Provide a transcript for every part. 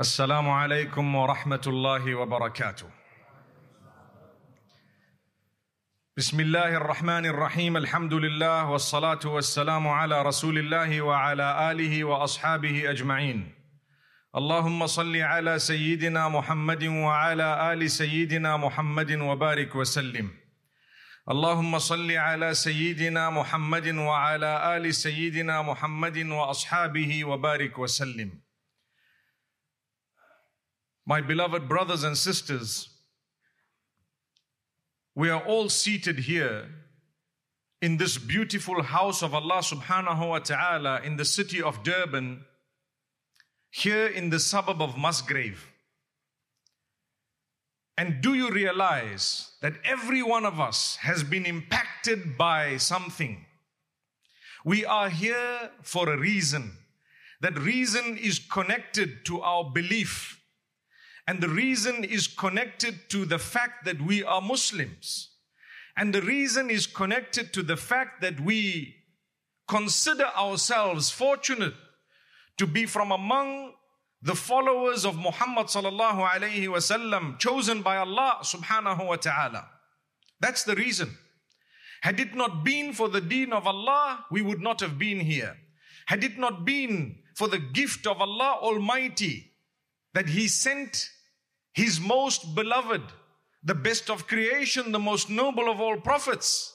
السلام عليكم ورحمة الله وبركاته. بسم الله الرحمن الرحيم الحمد لله والصلاة والسلام على رسول الله وعلى آله وأصحابه أجمعين. اللهم صل على سيدنا محمد وعلى آل سيدنا محمد وبارك وسلم. اللهم صل على سيدنا محمد وعلى آل سيدنا محمد وأصحابه وبارك وسلم. My beloved brothers and sisters, we are all seated here in this beautiful house of Allah subhanahu wa ta'ala in the city of Durban, here in the suburb of Musgrave. And do you realize that every one of us has been impacted by something? We are here for a reason. That reason is connected to our belief and the reason is connected to the fact that we are Muslims. And the reason is connected to the fact that we consider ourselves fortunate to be from among the followers of Muhammad sallallahu alayhi wasallam chosen by Allah subhanahu wa ta'ala. That's the reason. Had it not been for the deen of Allah, we would not have been here. Had it not been for the gift of Allah Almighty that He sent his most beloved, the best of creation, the most noble of all prophets,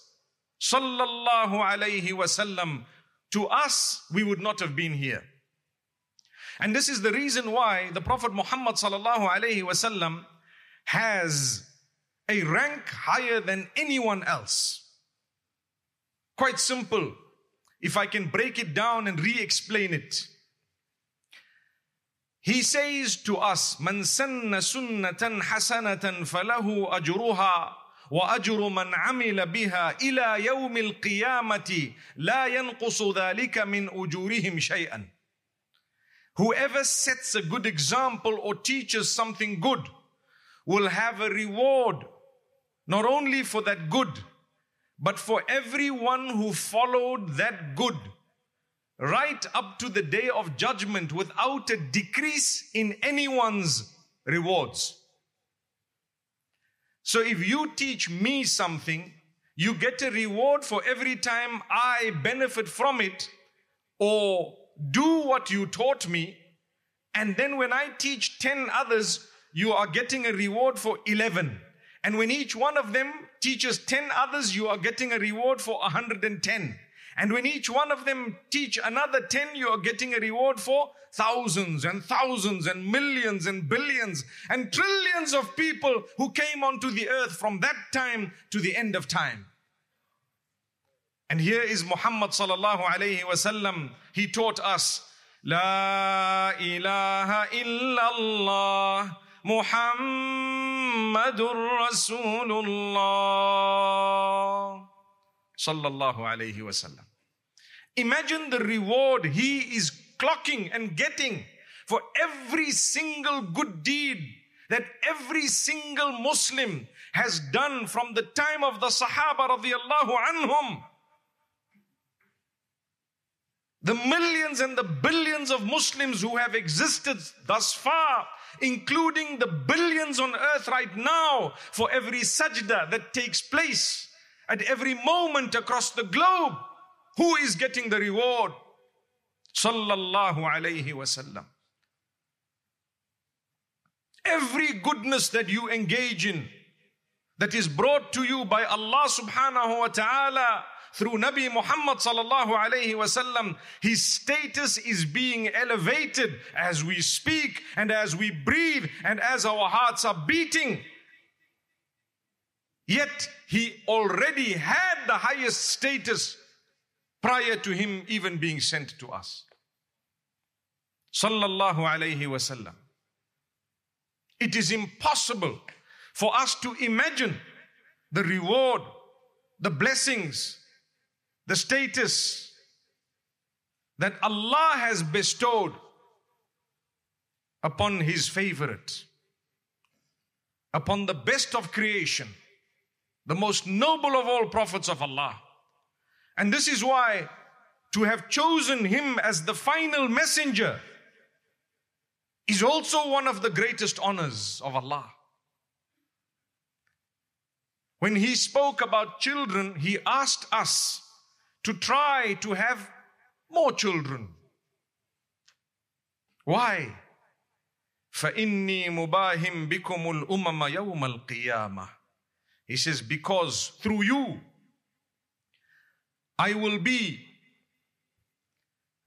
sallallahu alayhi wasallam, to us, we would not have been here. And this is the reason why the Prophet Muhammad sallallahu alayhi wasallam has a rank higher than anyone else. Quite simple. If I can break it down and re-explain it. He says to us, من سن سنة حسنة فله أجرها وأجر من عمل بها إلى يوم القيامة لا ينقص ذلك من أجورهم شيئا. Whoever sets a good example or teaches something good will have a reward not only for that good, but for everyone who followed that good right up to the day of judgment without a decrease in anyone's rewards. So if you teach me something, you get a reward for every time I benefit from it or do what you taught me. And then when I teach 10 others, you are getting a reward for 11. And when each one of them teaches 10 others, you are getting a reward for 110. And when each one of them teach another 10, you are getting a reward for thousands and thousands and millions and billions and trillions of people who came onto the earth from that time to the end of time. And here is Muhammad sallallahu alayhi wasallam. He taught us, La ilaha illallah Muhammadur Rasulullah sallallahu alayhi wasallam. Imagine the reward he is clocking and getting for every single good deed that every single Muslim has done from the time of the Sahaba radiallahu anhum. The millions and the billions of Muslims who have existed thus far, including the billions on earth right now, for every sajda that takes place at every moment across the globe. Who is getting the reward? Sallallahu alayhi wasallam. Every goodness that you engage in, that is brought to you by Allah subhanahu wa ta'ala through Nabi Muhammad sallallahu alayhi wasallam, his status is being elevated as we speak and as we breathe and as our hearts are beating. Yet he already had the highest status prior to him even being sent to us. Sallallahu alayhi wasallam. It is impossible for us to imagine the reward, the blessings, the status that Allah has bestowed upon His favorite, upon the best of creation, the most noble of all prophets of Allah. And this is why to have chosen him as the final messenger is also one of the greatest honors of Allah. When He spoke about children, He asked us to try to have more children. Why? فَإِنِّي مُبَاهِمْ بِكُمُ الْأُمَمَ يَوْمَ الْقِيَامَةِ he says, because through you, I will be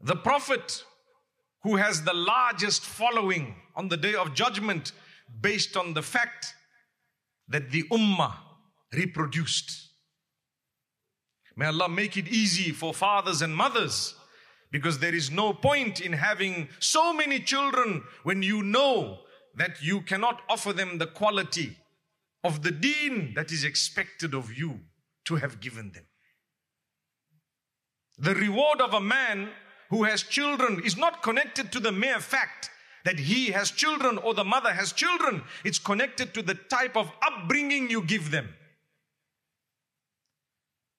the prophet who has the largest following on the day of judgment based on the fact that the ummah reproduced. May Allah make it easy for fathers and mothers because there is no point in having so many children when you know that you cannot offer them the quality of the deen that is expected of you to have given them. The reward of a man who has children is not connected to the mere fact that he has children or the mother has children. It's connected to the type of upbringing you give them.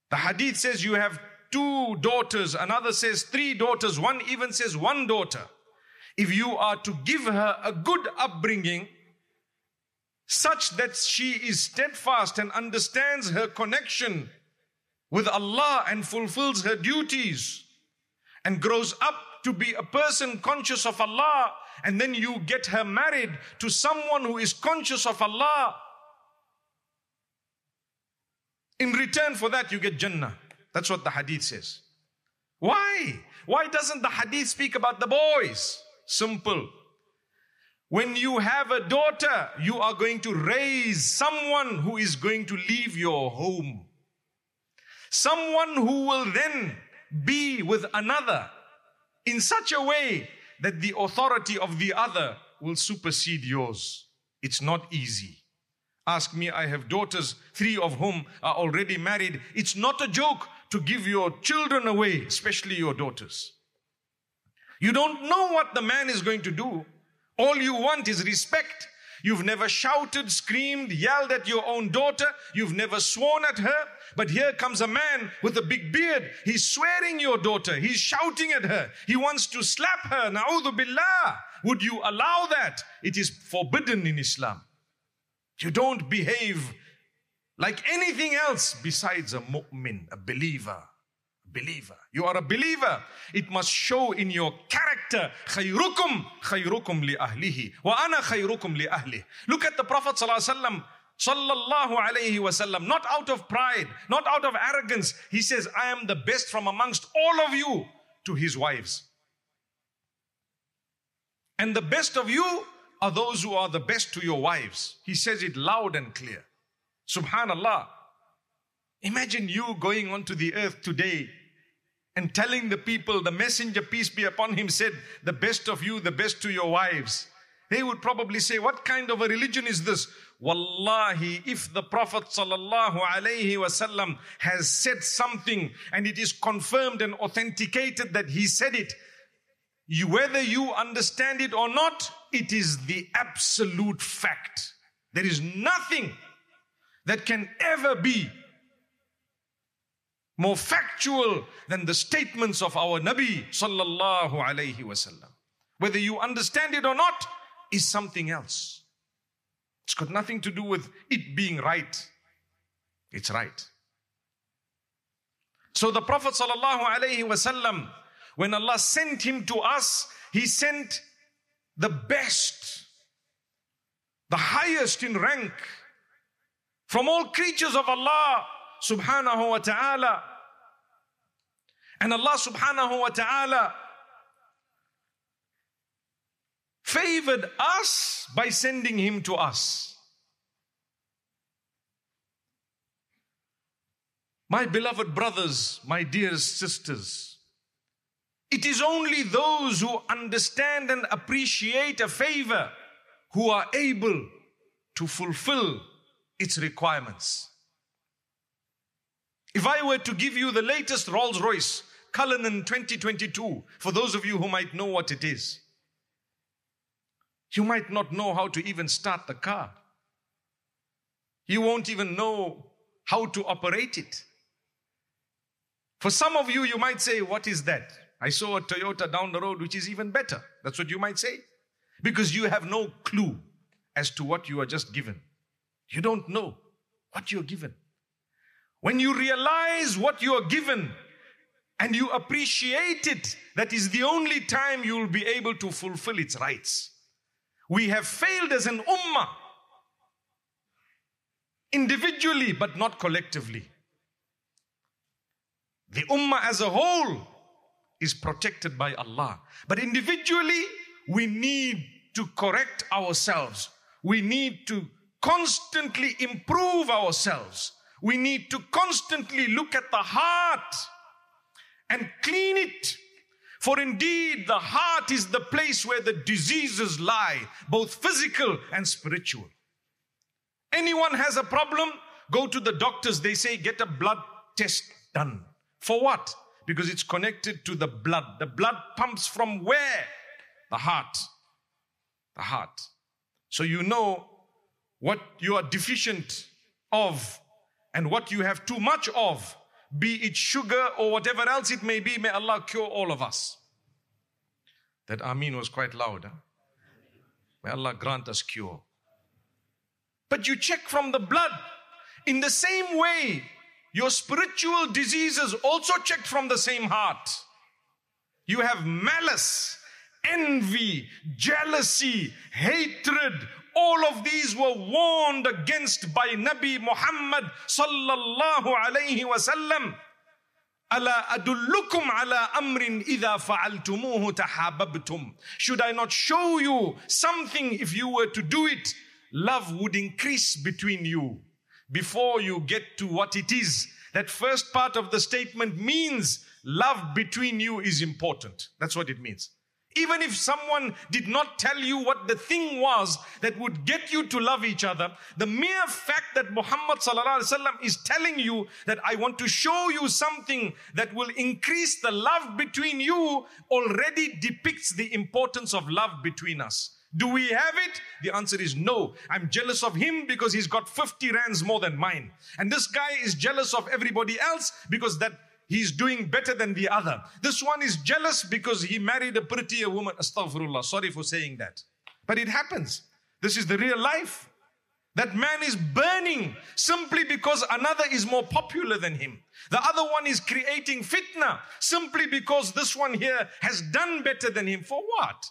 The hadith says you have two daughters, another says three daughters, one even says one daughter. If you are to give her a good upbringing, such that she is steadfast and understands her connection with Allah and fulfills her duties and grows up to be a person conscious of Allah, and then you get her married to someone who is conscious of Allah. In return for that, you get Jannah. That's what the hadith says. Why? Why doesn't the hadith speak about the boys? Simple. When you have a daughter, you are going to raise someone who is going to leave your home. Someone who will then be with another in such a way that the authority of the other will supersede yours. It's not easy. Ask me, I have daughters, three of whom are already married. It's not a joke to give your children away, especially your daughters. You don't know what the man is going to do. All you want is respect. You've never shouted, screamed, yelled at your own daughter. You've never sworn at her. But here comes a man with a big beard. He's swearing your daughter. He's shouting at her. He wants to slap her. Na'udhu billah. Would you allow that? It is forbidden in Islam. You don't behave like anything else besides a mu'min, a believer Believer. You are a believer. It must show in your character. خيركم خيركم لأهله وأنا خيركم لأهله. Look at the Prophet sallallahu sallallahu alayhi wasallam. Not out of pride, not out of arrogance. He says, I am the best from amongst all of you to his wives. And the best of you are those who are the best to your wives. He says it loud and clear. Subhanallah. Imagine you going onto the earth today and telling the people, the messenger, peace be upon him, said, the best of you, the best to your wives. They would probably say, what kind of a religion is this? Wallahi, if the Prophet wasallam has said something and it is confirmed and authenticated that he said it, you, whether you understand it or not, it is the absolute fact. There is nothing that can ever be more factual than the statements of our Nabi sallallahu alayhi wasallam. Whether you understand it or not is something else. It's got nothing to do with it being right. It's right. So the Prophet sallallahu alayhi wasallam, when Allah sent him to us, he sent the best, the highest in rank from all creatures of Allah subhanahu wa ta'ala. And Allah subhanahu wa ta'ala favored us by sending him to us. My beloved brothers, my dearest sisters, it is only those who understand and appreciate a favor who are able to fulfill its requirements. If I were to give you the latest Rolls Royce Cullinan 2022, for those of you who might know what it is, you might not know how to even start the car. You won't even know how to operate it. For some of you, you might say, What is that? I saw a Toyota down the road which is even better. That's what you might say. because you have no clue as to what you are just given. You don't know what you're given. When you realize what you are given and you appreciate it, that is the only time you will be able to fulfill its rights. We have failed as an ummah, individually but not collectively. The ummah as a whole is protected by Allah. But individually, we need to correct ourselves. We need to constantly improve ourselves. We need to constantly look at the heart and clean it. For indeed, the heart is the place where the diseases lie, both physical and spiritual. Anyone has a problem, go to the doctors. They say, get a blood test done. For what? Because it's connected to the blood. The blood pumps from where? The heart. The heart. So you know what you are deficient of and what you have too much of, be it sugar or whatever else it may be, may Allah cure all of us. That Amin was quite loud. Huh? May Allah grant us cure. But you check from the blood. In the same way, your spiritual diseases also checked from the same heart. You have malice, envy, jealousy, hatred. All of these were warned against by Nabi Muhammad sallallahu alayhi wasallam. ألا أدلكم على أمر إذا فعلتموه تحاببتم Should I not show you something if you were to do it love would increase between you before you get to what it is. That first part of the statement means love between you is important. That's what it means. Even if someone did not tell you what the thing was that would get you to love each other, the mere fact that Muhammad is telling you that I want to show you something that will increase the love between you already depicts the importance of love between us. Do we have it? The answer is no. I'm jealous of him because he's got 50 rands more than mine. And this guy is jealous of everybody else because that he's doing better than the other. This one is jealous because he married a prettier woman. Astaghfirullah. Sorry for saying that. But it happens. This is the real life. That man is burning simply because another is more popular than him. The other one is creating fitna simply because this one here has done better than him. For what?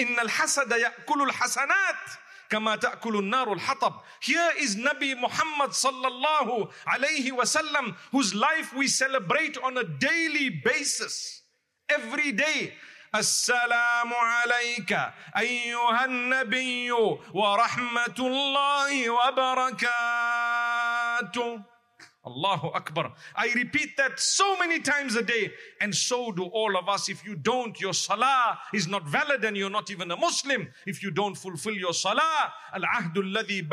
إن الحسد يأكل الحسنات كما تأكل النار الحطب. Here is Nabi Muhammad sallallahu alayhi wasallam whose life we celebrate on a daily basis. Every day. السلام عليك أيها النبي ورحمة الله وبركاته Allahu Akbar. I repeat that so many times a day, and so do all of us. If you don't, your salah is not valid and you're not even a Muslim. If you don't fulfill your salah, Al Ahdul Ladhi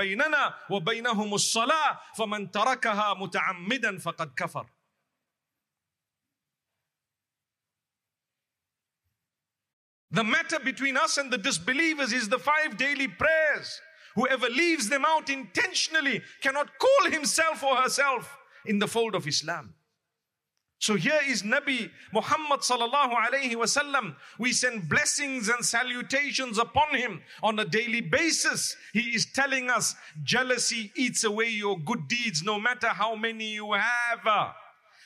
wa Salah, Faman Tarakaha Muta'ammidan Faqad Kafar. The matter between us and the disbelievers is the five daily prayers. Whoever leaves them out intentionally cannot call himself or herself in the fold of Islam. So here is Nabi Muhammad sallallahu alayhi wasallam. We send blessings and salutations upon him on a daily basis. He is telling us jealousy eats away your good deeds no matter how many you have.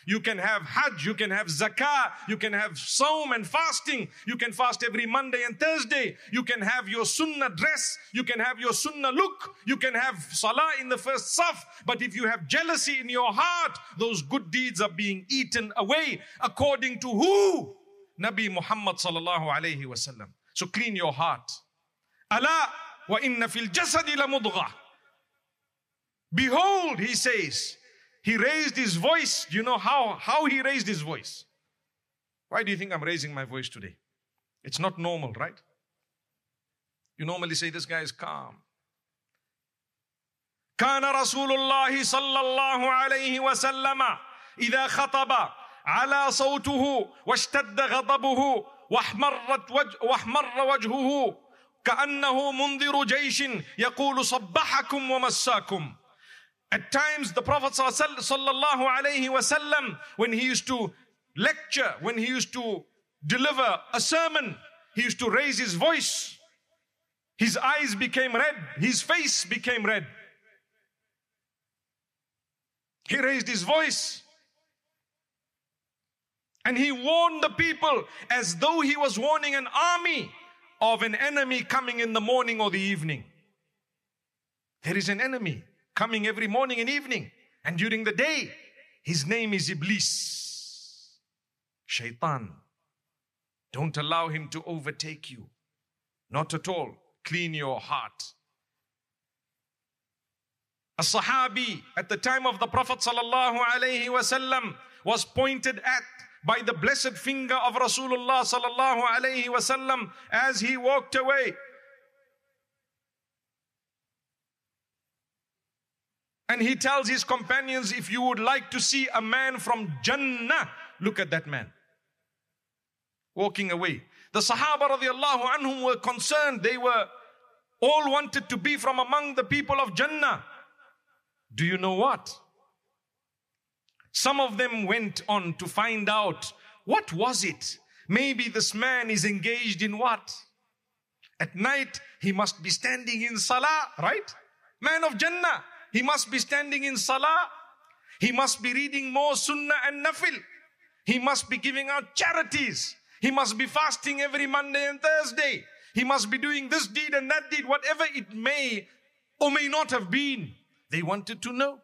You can have Hajj, you can have Zakah, you can have Saum and fasting. You can fast every Monday and Thursday. You can have your Sunnah dress, you can have your Sunnah look, you can have Salah in the first saf. But if you have jealousy in your heart, those good deeds are being eaten away according to who? Nabi Muhammad sallallahu alayhi wasallam. So clean your heart. Allah wa inna fil jasadi la. Behold, he says, he raised his voice. Do you know how, how he raised his voice? Why do you think I'm raising my voice today? It's not normal, right? You normally say this guy is calm. كان رسول الله صلى الله عليه وسلم إذا خطب على صوته واشتد غضبه واحمرت وجه واحمر وجهه كأنه منذر جيش يقول صبحكم ومساكم at times, the Prophet wasallam, when he used to lecture, when he used to deliver a sermon, he used to raise his voice His eyes became red, his face became red. He raised his voice and he warned the people as though he was warning an army of an enemy coming in the morning or the evening. There is an enemy coming every morning and evening, and during the day, his name is Iblis, Shaitan. Don't allow him to overtake you. Not at all. Clean your heart. A Sahabi at the time of the Prophet sallallahu was pointed at by the blessed finger of Rasulullah sallallahu as he walked away. And he tells his companions, if you would like to see a man from Jannah, look at that man. Walking away. The Sahaba radiallahu anhum were concerned. They were all wanted to be from among the people of Jannah. Do you know what? Some of them went on to find out what was it? Maybe this man is engaged in what? At night, he must be standing in salah, right? Man of Jannah, he must be standing in salah. He must be reading more sunnah and nafil. He must be giving out charities. He must be fasting every Monday and Thursday. He must be doing this deed and that deed, whatever it may or may not have been. They wanted to know.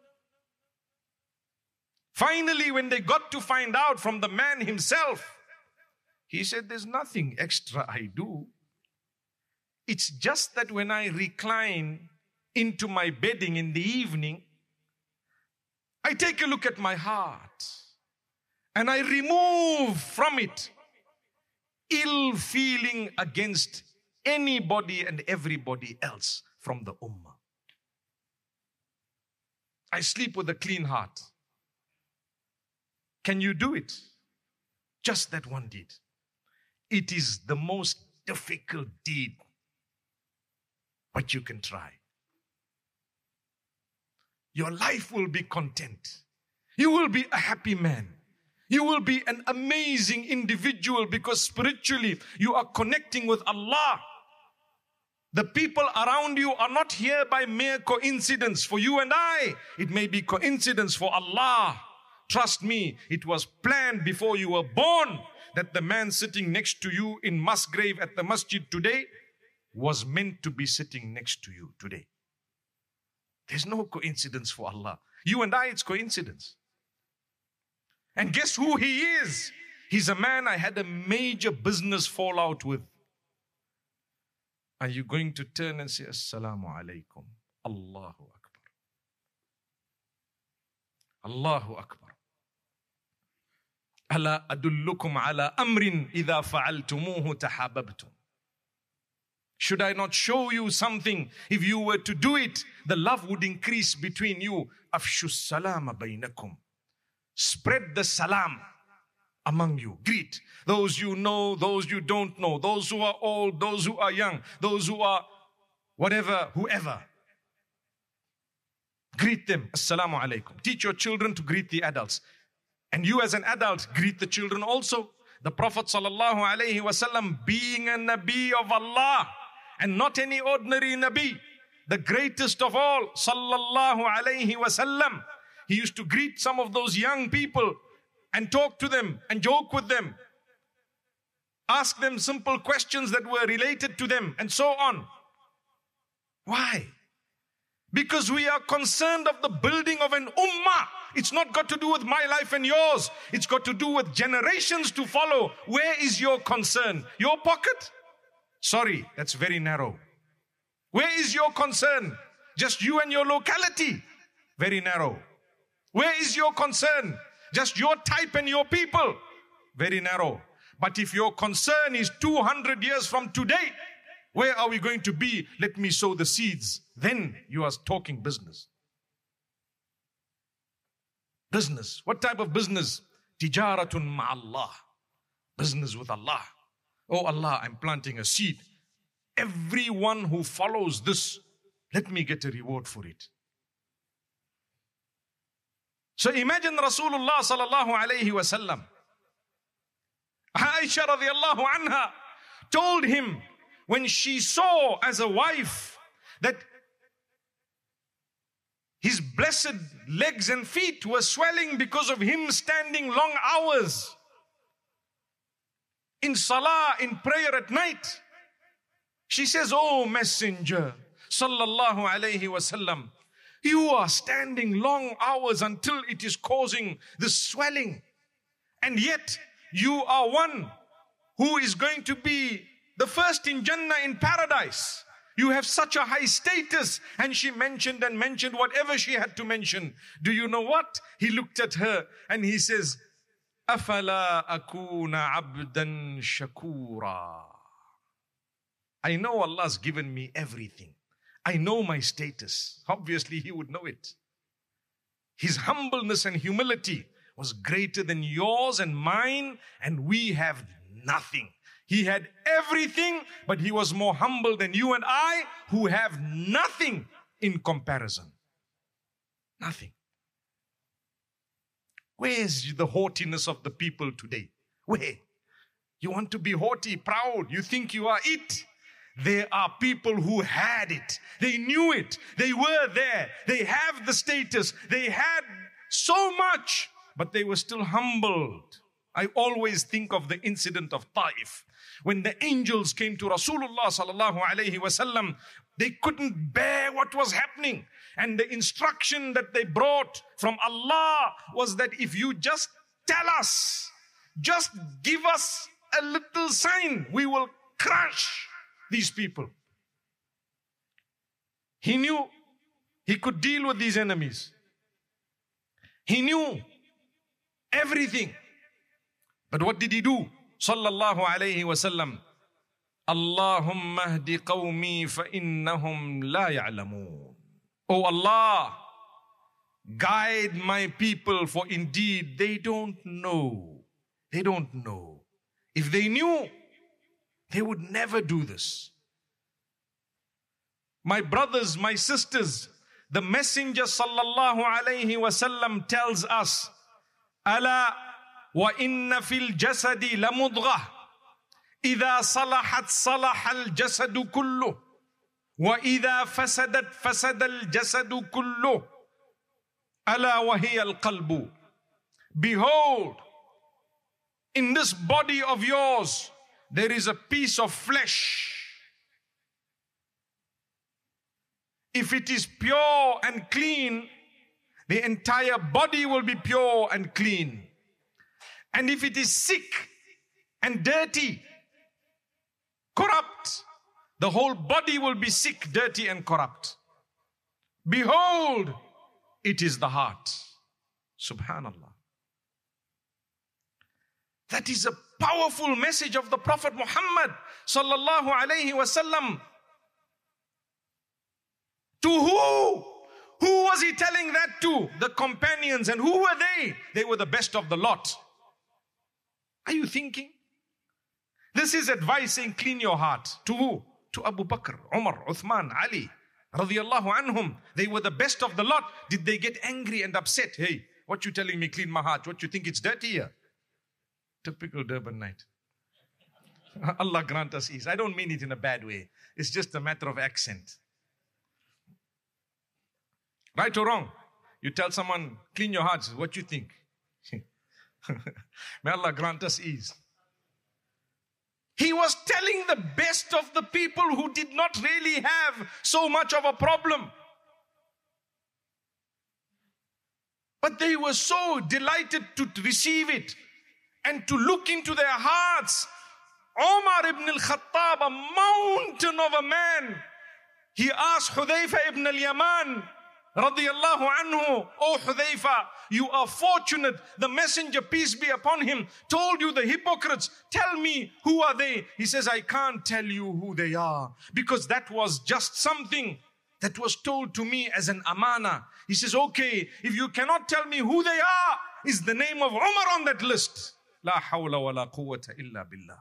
Finally, when they got to find out from the man himself, he said, There's nothing extra I do. It's just that when I recline into my bedding in the evening, I take a look at my heart and I remove from it ill feeling against anybody and everybody else from the ummah. I sleep with a clean heart. Can you do it? Just that one deed. It is the most difficult deed, but you can try. Your life will be content. You will be a happy man. You will be an amazing individual because spiritually you are connecting with Allah. The people around you are not here by mere coincidence for you and I. It may be coincidence for Allah. Trust me, it was planned before you were born that the man sitting next to you in Musgrave at the masjid today was meant to be sitting next to you today. There's no coincidence for Allah. You and I, it's coincidence. And guess who he is? He's a man I had a major business fallout with. Are you going to turn and say, Assalamu alaikum? Allahu Akbar. Allahu Akbar. ألا أدلكم على أمر إذا فعلتموه تحاببتم Should I not show you something? If you were to do it, the love would increase between you. Afshu salama bainakum. Spread the salam among you. Greet those you know, those you don't know, those who are old, those who are young, those who are whatever, whoever. Greet them. Assalamu alaikum. Teach your children to greet the adults. And you as an adult, greet the children also. The Prophet sallallahu alaihi wasallam being a Nabi of Allah and not any ordinary Nabi, the greatest of all, sallallahu alaihi wasallam. He used to greet some of those young people and talk to them and joke with them. Ask them simple questions that were related to them and so on. Why? Because we are concerned of the building of an ummah. It's not got to do with my life and yours. It's got to do with generations to follow. Where is your concern? Your pocket? Sorry, that's very narrow. Where is your concern? Just you and your locality? Very narrow. Where is your concern? Just your type and your people? Very narrow. But if your concern is 200 years from today, where are we going to be? Let me sow the seeds. Then you are talking business. Business. What type of business? Tijaratun ma'allah. Business with Allah. Oh Allah, I'm planting a seed. Everyone who follows this, let me get a reward for it. So imagine Rasulullah sallallahu alayhi wasallam. Aisha radiallahu anha told him, when she saw as a wife that his blessed legs and feet were swelling because of him standing long hours in salah, in prayer at night. She says, Oh messenger, sallallahu alayhi wasallam, you are standing long hours until it is causing the swelling. And yet you are one who is going to be the first in Jannah in paradise. You have such a high status. And she mentioned and mentioned whatever she had to mention. Do you know what? He looked at her and he says, أَفَلَا أَكُونَ عَبْدًا شَكُورًا I know Allah's given me everything. I know my status. Obviously, He would know it. His humbleness and humility was greater than yours and mine, and we have nothing. He had everything, but he was more humble than you and I, who have nothing in comparison. Nothing. Where's the haughtiness of the people today? Where? You want to be haughty, proud, you think you are it. There are people who had it. They knew it. They were there. They have the status. They had so much, but they were still humbled. I always think of the incident of Taif. When the angels came to Rasulullah sallallahu alayhi wasallam, they couldn't bear what was happening. And the instruction that they brought from Allah was that if you just tell us, just give us a little sign, we will crush these people. He knew he could deal with these enemies. He knew everything. But what did he do? Sallallahu alayhi wasallam. Allahumma ahdi qawmi fa innahum la ya'lamun. Oh Allah, guide my people for indeed they don't know. They don't know. If they knew, they would never do this. My brothers, my sisters, the Messenger sallallahu alayhi wasallam tells us, "Ala wa inna fil jasadi lamudghah إذا صلحت صلح الجسد كله وإذا فسدت فسد الجسد كله ألا وهي القلب Behold, in this body of yours, there is a piece of flesh. If it is pure and clean, the entire body will be pure and clean. And if it is sick and dirty, corrupt, the whole body will be sick, dirty, and corrupt. Behold, it is the heart. Subhanallah. That is a powerful message of the Prophet Muhammad sallallahu alayhi wasallam. To who? Who was he telling that to? The companions. And who were they? They were the best of the lot. Are you thinking? This is advice saying clean your heart. To who? To Abu Bakr, Umar, Uthman, Ali, radiallahu anhum. They were the best of the lot. Did they get angry and upset? Hey, what you telling me clean my heart? What you think it's dirty here? Typical Durban night. Allah grant us ease. I don't mean it in a bad way. It's just a matter of accent. Right or wrong? You tell someone, clean your hearts, what you think? May Allah grant us ease. He was telling the best of the people who did not really have so much of a problem. But they were so delighted to receive it and to look into their hearts. Omar ibn al-Khattab, a mountain of a man, he asked Hudayfa ibn al-Yaman, radiyallahu anhu, Oh Hudayfa, you are fortunate. The messenger, peace be upon him, told you the hypocrites. Tell me, who are they? He says, I can't tell you who they are because that was just something that was told to me as an amana. He says, okay, if you cannot tell me who they are, is the name of Umar on that list? La hawla wa la quwwata illa billah.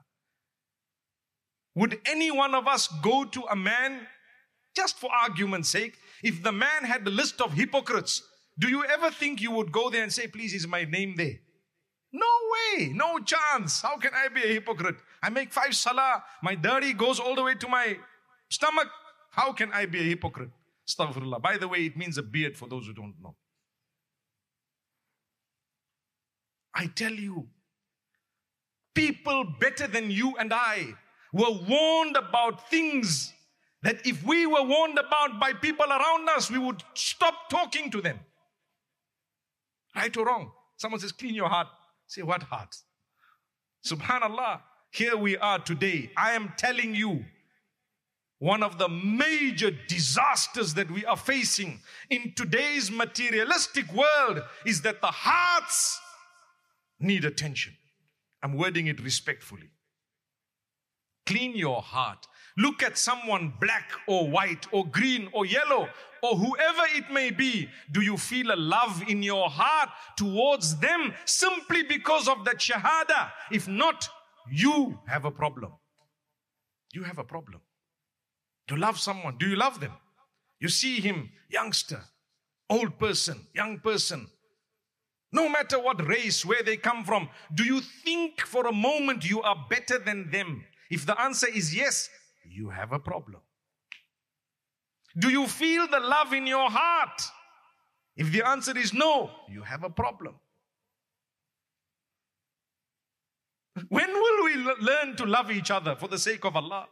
Would any one of us go to a man, just for argument's sake, if the man had a list of hypocrites, do you ever think you would go there and say, please, is my name there? No way, no chance. How can I be a hypocrite? I make five salah. My dirty goes all the way to my stomach. How can I be a hypocrite? Astaghfirullah. By the way, it means a beard for those who don't know. I tell you, people better than you and I were warned about things that if we were warned about by people around us, we would stop talking to them. Right or wrong? Someone says, clean your heart. Say, what heart? Subhanallah. Here we are today. I am telling you, one of the major disasters that we are facing in today's materialistic world is that the hearts need attention. I'm wording it respectfully. Clean your heart. Look at someone black or white or green or yellow or whoever it may be. Do you feel a love in your heart towards them simply because of that shahada? If not, you have a problem. You have a problem. You love someone. Do you love them? You see him, youngster, old person, young person, no matter what race, where they come from, do you think for a moment you are better than them? If the answer is yes, you have a problem. Do you feel the love in your heart? If the answer is no, you have a problem. When will we learn to love each other for the sake of Allah?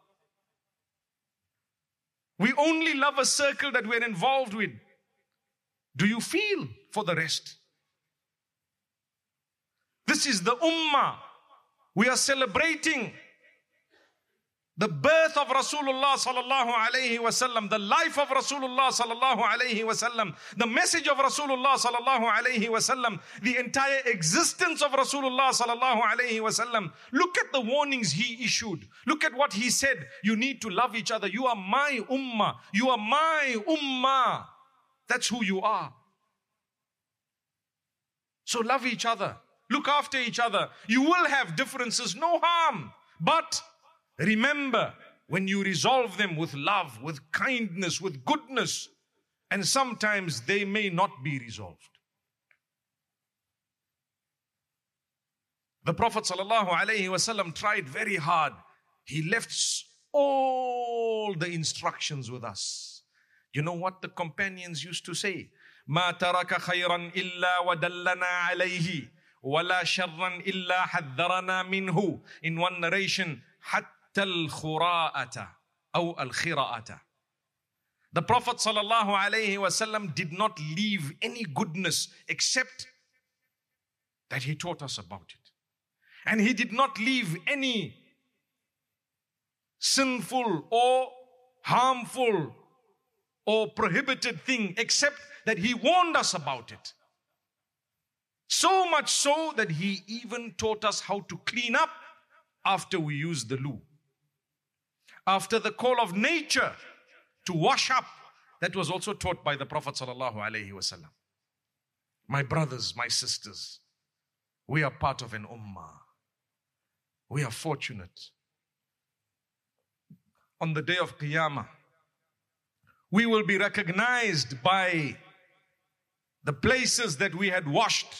We only love a circle that we're involved with. Do you feel for the rest? This is the ummah. We are celebrating the birth of Rasulullah sallallahu alayhi wasallam, the life of Rasulullah sallallahu alayhi wasallam, the message of Rasulullah sallallahu alayhi wasallam, the entire existence of Rasulullah sallallahu alayhi wasallam. Look at the warnings he issued. Look at what he said. You need to love each other. You are my ummah. You are my ummah. That's who you are. So love each other. Look after each other. You will have differences, no harm. But remember, when you resolve them with love, with kindness, with goodness, and sometimes they may not be resolved. The Prophet ﷺ tried very hard. He left all the instructions with us. You know what the companions used to say? ما ترك خيرا إلا ودلنا عليه ولا شرا إلا حذرنا منه in one narration حتى الخراءة أو الخراءة The Prophet sallallahu alaihi wasallam did not leave any goodness except that he taught us about it. And he did not leave any sinful or harmful or prohibited thing except that he warned us about it. So much so that he even taught us how to clean up after we use the loo. After the call of nature to wash up, that was also taught by the Prophet sallallahu. My brothers, my sisters, we are part of an ummah. We are fortunate. On the day of Qiyamah, we will be recognized by the places that we had washed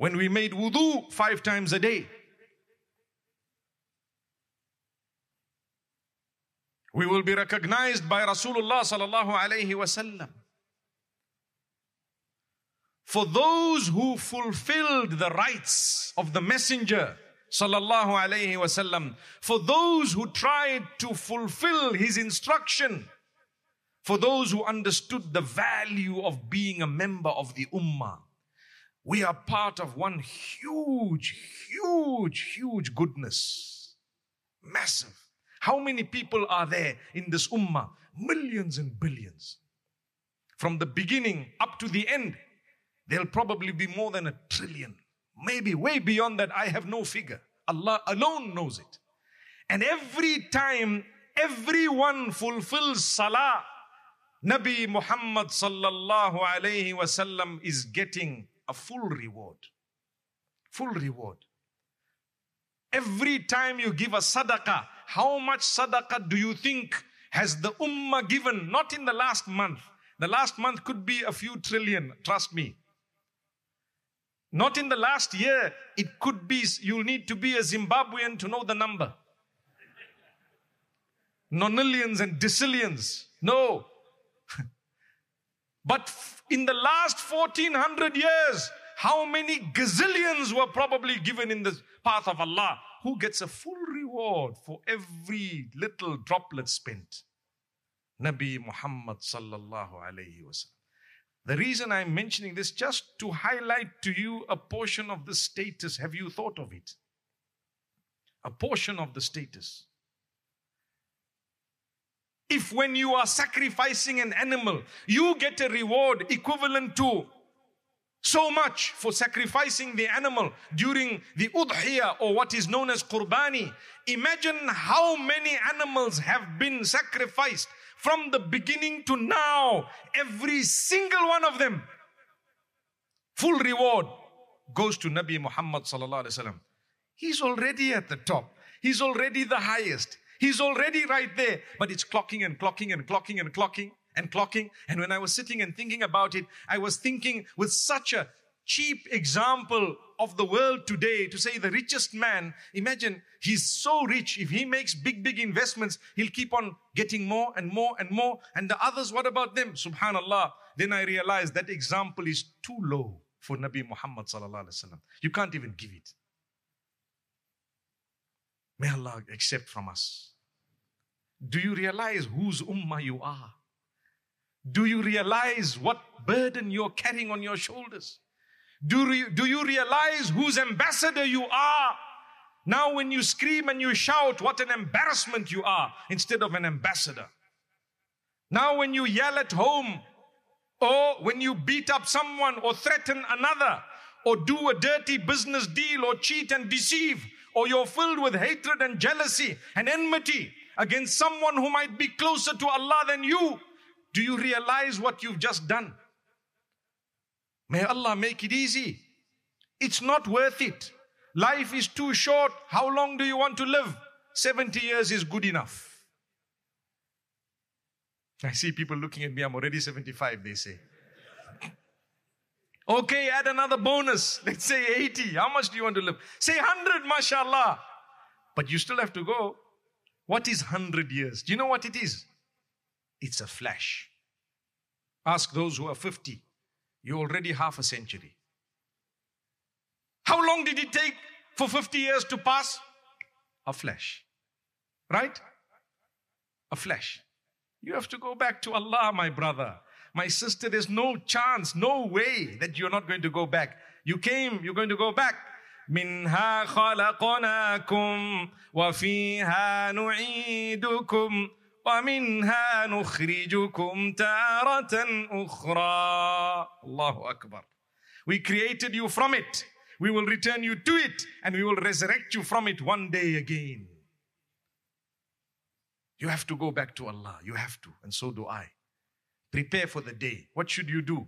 when we made wudu five times a day. We will be recognized by Rasulullah sallallahu alayhi wasallam. For those who fulfilled the rights of the messenger sallallahu alayhi wasallam, for those who tried to fulfill his instruction, for those who understood the value of being a member of the ummah, we are part of one huge, huge, huge goodness. Massive. How many people are there in this ummah? Millions and billions. From the beginning up to the end, there'll probably be more than a trillion. Maybe way beyond that, I have no figure. Allah alone knows it. And every time everyone fulfills salah, Nabi Muhammad sallallahu alayhi wasallam is getting a full reward. Full reward. Every time you give a sadaqah, how much sadaqah do you think has the ummah given? Not in the last month. The last month could be a few trillion, trust me. Not in the last year. It could be, you'll need to be a Zimbabwean to know the number. Nonillions and decillions. No. But in the last 1400 years, how many gazillions were probably given in the path of Allah? Who gets a full reward for every little droplet spent? Nabi Muhammad sallallahu alayhi wasallam. The reason I'm mentioning this just to highlight to you a portion of the status. Have you thought of it? A portion of the status. If when you are sacrificing an animal, you get a reward equivalent to so much for sacrificing the animal during the udhiyah or what is known as qurbani. Imagine how many animals have been sacrificed from the beginning to now. Every single one of them. Full reward goes to Nabi Muhammad sallallahu alaihi wasallam. He's already at the top. He's already the highest. He's already right there. But it's clocking and clocking and clocking and clocking and clocking. And when I was sitting and thinking about it, I was thinking with such a cheap example of the world today to say the richest man, imagine he's so rich. If he makes big, big investments, he'll keep on getting more and more and more. And the others, what about them? Subhanallah. Then I realized that example is too low for Nabi Muhammad sallallahu alaihi wasallam. You can't even give it. May Allah accept from us. Do you realize whose ummah you are? Do you realize what burden you're carrying on your shoulders? Do you, do you realize whose ambassador you are? Now, when you scream and you shout, what an embarrassment you are instead of an ambassador. Now, when you yell at home, or when you beat up someone or threaten another, or do a dirty business deal, or cheat and deceive, or you're filled with hatred and jealousy and enmity against someone who might be closer to Allah than you, do you realize what you've just done? May Allah make it easy. It's not worth it. Life is too short. How long do you want to live? 70 years is good enough. I see people looking at me, I'm already 75, they say. Okay, add another bonus. Let's say 80. How much do you want to live? Say 100, mashallah. But you still have to go. What is 100 years? Do you know what it is? It's a flash. Ask those who are 50. You're already half a century. How long did it take for 50 years to pass? A flash. Right? A flash. You have to go back to Allah, my brother. My sister, there's no chance, no way that you're not going to go back. You came, you're going to go back. منها خلقناكم وفيها نعيدكم ومنها نخرجكم تارة أخرى الله أكبر We created you from it. We will return you to it and we will resurrect you from it one day again. You have to go back to Allah. You have to. And so do I. Prepare for the day. What should you do?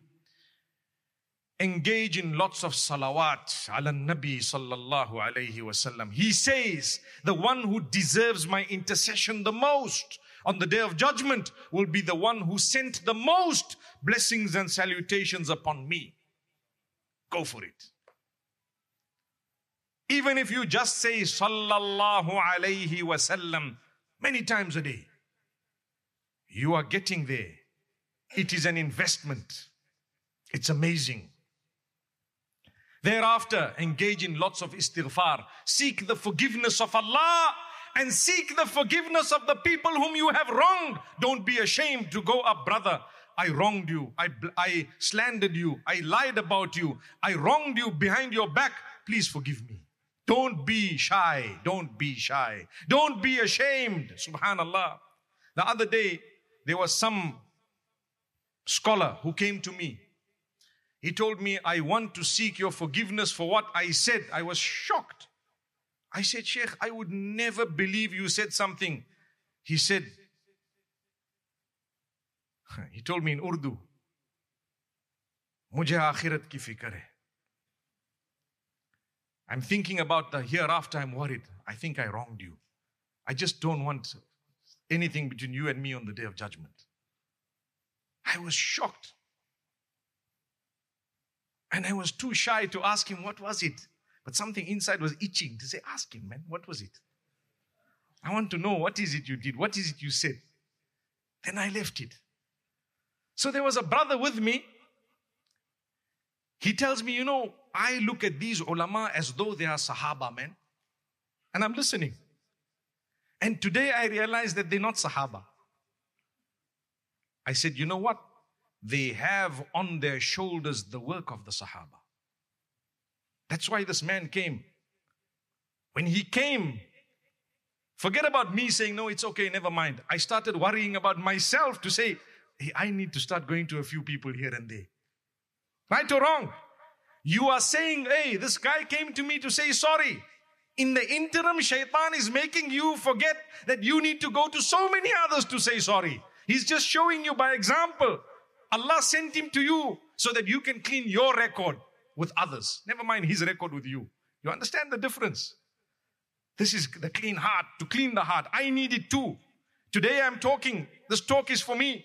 Engage in lots of salawat ala Nabi sallallahu alayhi wasallam. He says, the one who deserves my intercession the most on the day of judgment will be the one who sent the most blessings and salutations upon me. Go for it. Even if you just say sallallahu alayhi wasallam many times a day, you are getting there. It is an investment. It's amazing. Thereafter, engage in lots of istighfar. Seek the forgiveness of Allah and seek the forgiveness of the people whom you have wronged. Don't be ashamed to go up, brother. I wronged you. I, I slandered you. I lied about you. I wronged you behind your back. Please forgive me. Don't be shy. Don't be shy. Don't be ashamed. Subhanallah. The other day, there was some scholar who came to me. He told me, I want to seek your forgiveness for what I said. I was shocked. I said, Sheikh, I would never believe you said something. He said, he told me in Urdu, Mujhe akhirat ki hai. I'm thinking about the hereafter, I'm worried. I think I wronged you. I just don't want anything between you and me on the day of judgment. I was shocked. And I was too shy to ask him, what was it? But something inside was itching to say, ask him, man, what was it? I want to know what is it you did? What is it you said? Then I left it. So there was a brother with me. He tells me, you know, I look at these ulama as though they are Sahaba, man. And I'm listening. And today I realize that they're not Sahaba. I said, you know what? They have on their shoulders the work of the Sahaba. That's why this man came. When he came, forget about me saying, no, it's okay, never mind. I started worrying about myself to say, hey, I need to start going to a few people here and there. Right or wrong? You are saying, hey, this guy came to me to say sorry. In the interim, shaitan is making you forget that you need to go to so many others to say sorry. He's just showing you by example. Allah sent him to you so that you can clean your record with others. Never mind his record with you. You understand the difference? This is the clean heart, to clean the heart. I need it too. Today I'm talking. This talk is for me.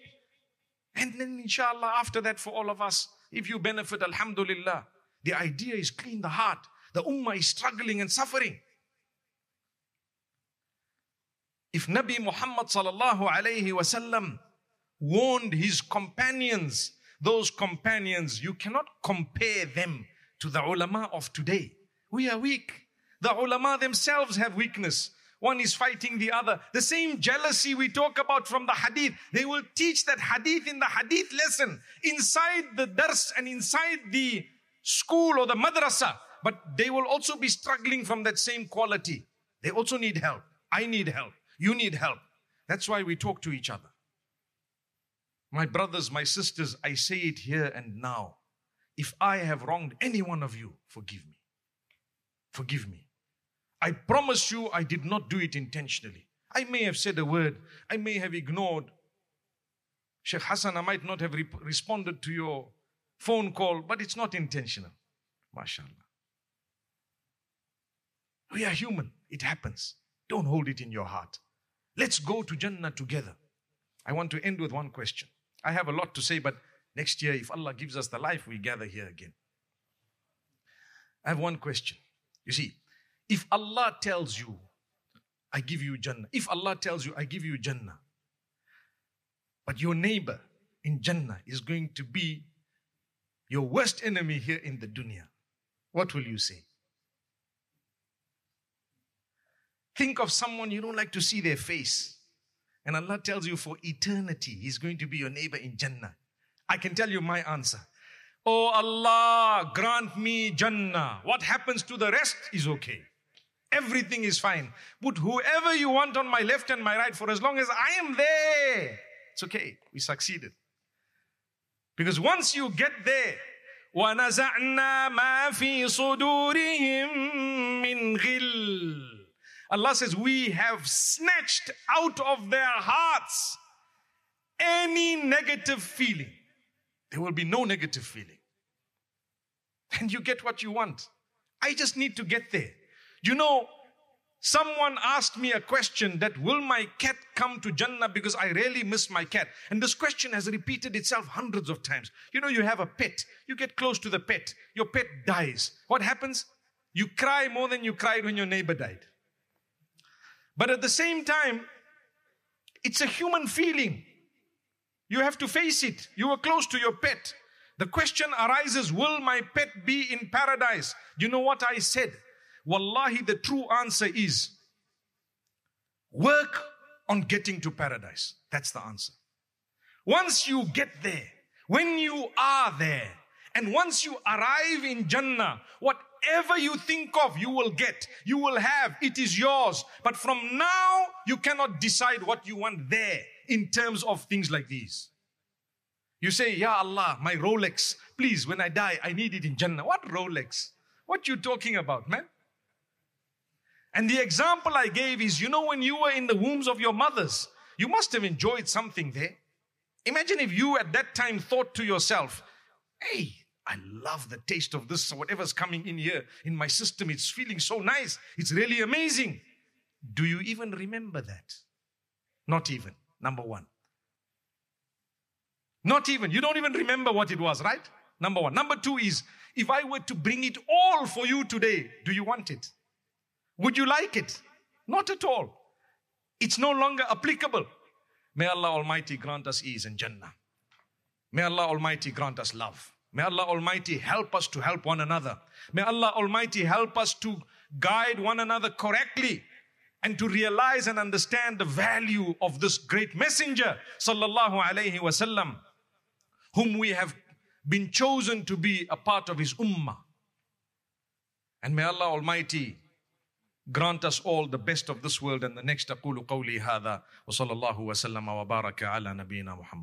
And then inshallah, after that for all of us, if you benefit, alhamdulillah. The idea is clean the heart. The ummah is struggling and suffering. If Nabi Muhammad sallallahu alayhi wasallam warned his companions, those companions, you cannot compare them to the ulama of today. We are weak. The ulama themselves have weakness. One is fighting the other. The same jealousy we talk about from the hadith. They will teach that hadith in the hadith lesson inside the dars and inside the school or the madrasa. But they will also be struggling from that same quality. They also need help. I need help. You need help. That's why we talk to each other. My brothers, my sisters, I say it here and now. If I have wronged any one of you, forgive me. Forgive me. I promise you I did not do it intentionally. I may have said a word. I may have ignored. Sheikh Hassan, I might not have re- responded to your phone call, but it's not intentional. MashaAllah. We are human. It happens. Don't hold it in your heart. Let's go to Jannah together. I want to end with one question. I have a lot to say, but next year, if Allah gives us the life, we gather here again. I have one question. You see, if Allah tells you, I give you Jannah, if Allah tells you, I give you Jannah, but your neighbor in Jannah is going to be your worst enemy here in the dunya, what will you say? Think of someone you don't like to see their face. And Allah tells you for eternity, He's going to be your neighbor in Jannah. I can tell you my answer. Oh Allah, grant me Jannah. What happens to the rest is okay. Everything is fine. Put whoever you want on my left and my right for as long as I am there. It's okay. We succeeded. Because once you get there, وَنَزَعْنَا مَا فِي صُدُورِهِم مِّن غِلٍّ Allah says, We have snatched out of their hearts any negative feeling. There will be no negative feeling. And you get what you want. I just need to get there. You know, someone asked me a question that will my cat come to Jannah because I really miss my cat? And this question has repeated itself hundreds of times. You know, you have a pet, you get close to the pet, your pet dies. What happens? You cry more than you cried when your neighbor died. But at the same time, it's a human feeling. You have to face it. You are close to your pet. The question arises, will my pet be in paradise? You know what I said? Wallahi, the true answer is work on getting to paradise. That's the answer. Once you get there, when you are there, and once you arrive in Jannah, what whatever you think of, you will get, you will have, it is yours. But from now, you cannot decide what you want there in terms of things like these. You say, Ya Allah, my Rolex, please, when I die, I need it in Jannah. What Rolex? What you talking about, man? And the example I gave is, you know, when you were in the wombs of your mothers, you must have enjoyed something there. Imagine if you at that time thought to yourself, hey, I love the taste of this, whatever's coming in here in my system. It's feeling so nice. It's really amazing. Do you even remember that? Not even. Number one. Not even. You don't even remember what it was, right? Number one. Number two is if I were to bring it all for you today, do you want it? Would you like it? Not at all. It's no longer applicable. May Allah Almighty grant us ease and Jannah. May Allah Almighty grant us love. May Allah Almighty help us to help one another. May Allah Almighty help us to guide one another correctly and to realize and understand the value of this great messenger, sallallahu alaihi wasallam, whom we have been chosen to be a part of his ummah. And may Allah Almighty grant us all the best of this world and the next. أقول قولي هذا وصلى الله وسلم وبارك على نبينا محمد